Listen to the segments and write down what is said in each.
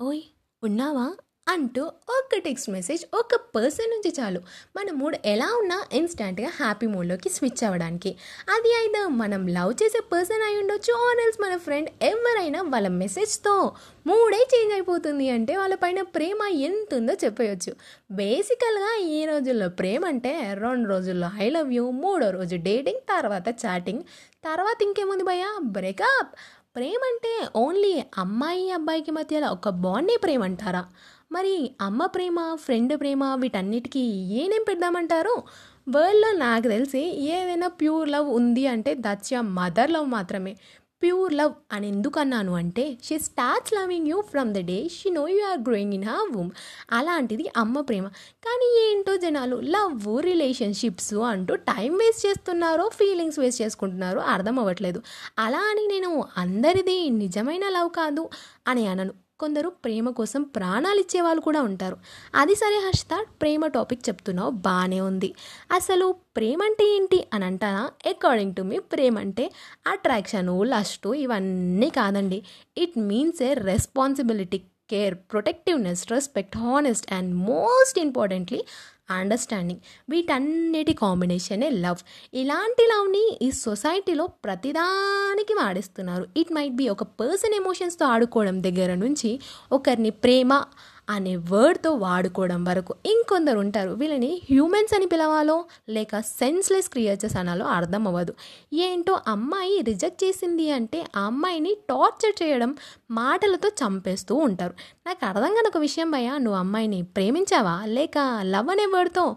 ఓయ్ ఉన్నావా? అంటూ ఒక టెక్స్ట్ మెసేజ్ ఒక పర్సన్ నుంచి చాలు. మన మూడ్ ఎలా ఉన్నా ఇన్స్టెంట్గా హ్యాపీ మూడ్లోకి స్విచ్ అవ్వడానికి. అది అయితే మనం లవ్ చేసే పర్సన్ అయి ఉండొచ్చు ఆనల్స్ మన ఫ్రెండ్ ఎవరైనా వాళ్ళ మెసేజ్తో మూడే చేంజ్ అయిపోతుంది అంటే వాళ్ళ పైన ప్రేమ ఎంత ఉందో చెప్పవచ్చు బేసికల్గా ఈ రోజుల్లో ప్రేమ అంటే రెండు రోజుల్లో ఐ లవ్ యూ మూడో రోజు డేటింగ్ తర్వాత చాటింగ్ తర్వాత ఇంకేముంది భయ్యా? బ్రేకప్ ప్రేమ అంటే ఓన్లీ అమ్మాయి అబ్బాయికి మధ్యలో ఒక బాండే ప్రేమ అంటారా మరి అమ్మ ప్రేమ ఫ్రెండ్ ప్రేమ వీటన్నిటికీ ఏనేం పెడదామంటారు? వరల్డ్లో నాకు తెలిసి ఏదైనా ప్యూర్ లవ్ ఉంది అంటే దట్స్ యా మదర్ లవ్ మాత్రమే. ప్యూర్ లవ్ అని ఎందుకు అన్నాను అంటే she starts loving you from the day she know you are growing in her womb అలాంటిది అమ్మ ప్రేమ. కానీ ఏంటో జనాలు లవ్ రిలేషన్షిప్స్ అంటూ టైం వేస్ట్ చేస్తున్నారో ఫీలింగ్స్ వేస్ట్ చేసుకుంటున్నారో అర్థం అవ్వట్లేదు. అలా అని నేను అందరిది నిజమైన లవ్ కాదు అని అనను. కొందరు ప్రేమ కోసం ప్రాణాలు ఇచ్చే వాళ్ళు కూడా ఉంటారు. అది సరే హర్షిత ప్రేమ టాపిక్ చెప్తున్నావు బాగానే ఉంది. అసలు ప్రేమ అంటే ఏంటి అని అంటారా అకార్డింగ్ టు మీ ప్రేమ అంటే అట్రాక్షను లస్ట్ ఇవన్నీ కాదండి. It means a responsibility care protectiveness respect honest and most importantly understanding వీటన్నిటి కాంబినేషనే లవ్ ఇలాంటి లవ్ని ఈ సొసైటీలో ప్రతిదానికి వాడిస్తున్నారు. ఇట్ మైట్ బి ఒక పర్సన్ ఎమోషన్స్తో ఆడుకోవడం దగ్గర నుంచి ఒకరిని ప్రేమ అనే వర్డ్తో వాడుకోవడం వరకు ఇంకొందరు ఉంటారు. వీళ్ళని హ్యూమన్స్ అని పిలవాలో లేక సెన్స్లెస్ క్రియేచర్స్ అనాలో అర్థం అవ్వదు. ఏంటో అమ్మాయి రిజెక్ట్ చేసింది అంటే ఆ అమ్మాయిని టార్చర్ చేయడం మాటలతో చంపేస్తూ ఉంటారు. నాకు అర్థం కాని ఒక విషయం భయ్యా నువ్వు అమ్మాయిని ప్రేమించావా? లేక లవ్ అనే వర్డ్తో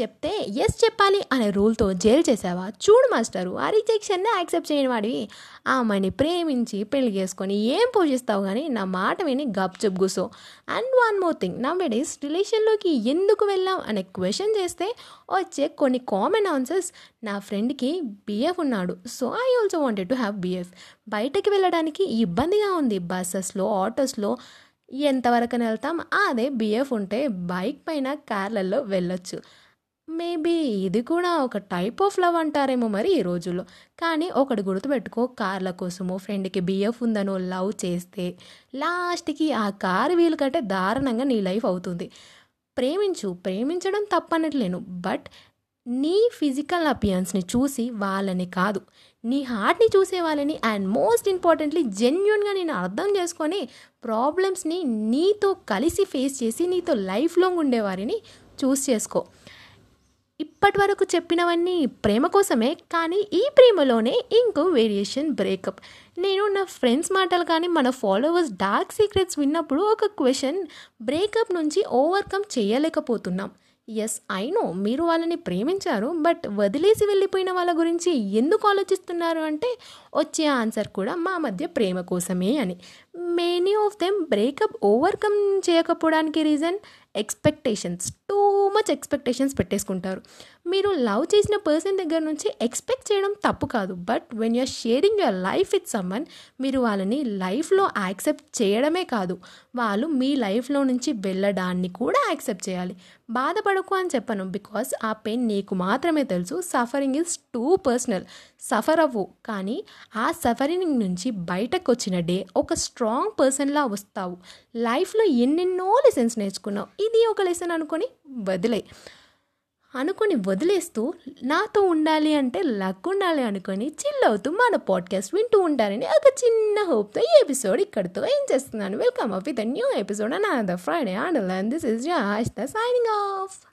చెప్తే ఎస్ చెప్పాలి అనే రూల్తో జైలు చేసావా? చూడు మాస్టరు ఆ రిజెక్షన్ని యాక్సెప్ట్ చేయని వాడివి. ఆ ప్రేమించి పెళ్ళి చేసుకొని ఏం పోషిస్తావు కానీ నా మాట విని గప్ గుసో అండ్ వన్ మోర్ థింగ్ నా వెడీస్ రిలేషన్లోకి ఎందుకు వెళ్ళాం అనే క్వశ్చన్ చేస్తే వచ్చే కొన్ని కామన్ ఆన్సర్స్. నా ఫ్రెండ్కి బిఎఫ్ ఉన్నాడు so I also wanted to have BF బయటకి వెళ్ళడానికి ఇబ్బందిగా ఉంది బస్సెస్లో ఆటోస్లో ఎంతవరకు వెళ్తాం అదే బిఎఫ్ ఉంటే బైక్ పైన కార్లలో వెళ్ళొచ్చు. మేబీ ఇది కూడా ఒక టైప్ ఆఫ్ లవ్ అంటారేమో మరి ఈ రోజుల్లో. కానీ ఒకటి గుర్తుపెట్టుకో కార్ల కోసమో ఫ్రెండ్కి బిఎఫ్ ఉందనో లవ్ చేస్తే లాస్ట్కి ఆ కారు వీలు కంటే దారుణంగా నీ లైఫ్ అవుతుంది. ప్రేమించు ప్రేమించడం తప్పనట్లేను బట్ నీ ఫిజికల్ అపియన్స్ని చూసి వాళ్ళని కాదు నీ హార్ట్ని చూసే వాళ్ళని అండ్ మోస్ట్ ఇంపార్టెంట్లీ జెన్యున్గా నేను అర్థం చేసుకొని ప్రాబ్లమ్స్ని నీతో కలిసి ఫేస్ చేసి నీతో లైఫ్ లాంగ్ ఉండేవారిని చూస్ చేసుకో. ఇప్పటి వరకు చెప్పినవన్నీ ప్రేమ కోసమే కానీ ఈ ప్రేమలోనే ఇంకో వేరియేషన్ బ్రేకప్ నేను నా ఫ్రెండ్స్ మాటలు కానీ మన ఫాలోవర్స్ డార్క్ సీక్రెట్స్ విన్నప్పుడు ఒక క్వశ్చన్ బ్రేకప్ నుంచి ఓవర్కమ్ చేయలేకపోతున్నాం. ఎస్ ఐ నో మీరు వాళ్ళని ప్రేమించారు బట్ వదిలేసి వెళ్ళిపోయిన వాళ్ళ గురించి ఎందుకు ఆలోచిస్తున్నారు అంటే వచ్చే ఆన్సర్ కూడా మా మధ్య ప్రేమ కోసమే అని. Many of them breakup overcome చేయకపోవడానికి reason expectations too much expectations పెట్టేసుకుంటారు. మీరు లవ్ చేసిన పర్సన్ దగ్గర నుంచి ఎక్స్పెక్ట్ చేయడం తప్పు కాదు. But when you're sharing your life with someone మీరు వాళ్ళని లైఫ్లో యాక్సెప్ట్ చేయడమే కాదు. వాళ్ళు మీ లైఫ్లో నుంచి వెళ్ళడాన్ని కూడా యాక్సెప్ట్ చేయాలి. బాధపడకు అని చెప్పను. బికాస్ ఆ పెయిన్ నీకు మాత్రమే తెలుసు. Suffering is too personal suffer అవ్వు. కానీ ఆ సఫరింగ్ నుంచి బయటకు వచ్చిన డే ఒక స్ట్రాంగ్ పర్సన్లా వస్తావు. లైఫ్లో ఎన్నెన్నో లెసన్స్ నేర్చుకున్నావు. ఇది ఒక లెసన్ అనుకొని వదిలే అనుకొని వదిలేస్తూ నాతో ఉండాలి అంటే లక్ ఉండాలి అనుకొని చిల్ అవుతూ మన పాడ్కాస్ట్ వింటూ ఉంటారని ఒక చిన్న హోప్తో ఈ ఎపిసోడ్ ఇక్కడితో ఏం చేస్తున్నాను. Welcome up with new episode and the Friday and this is Josh the signing off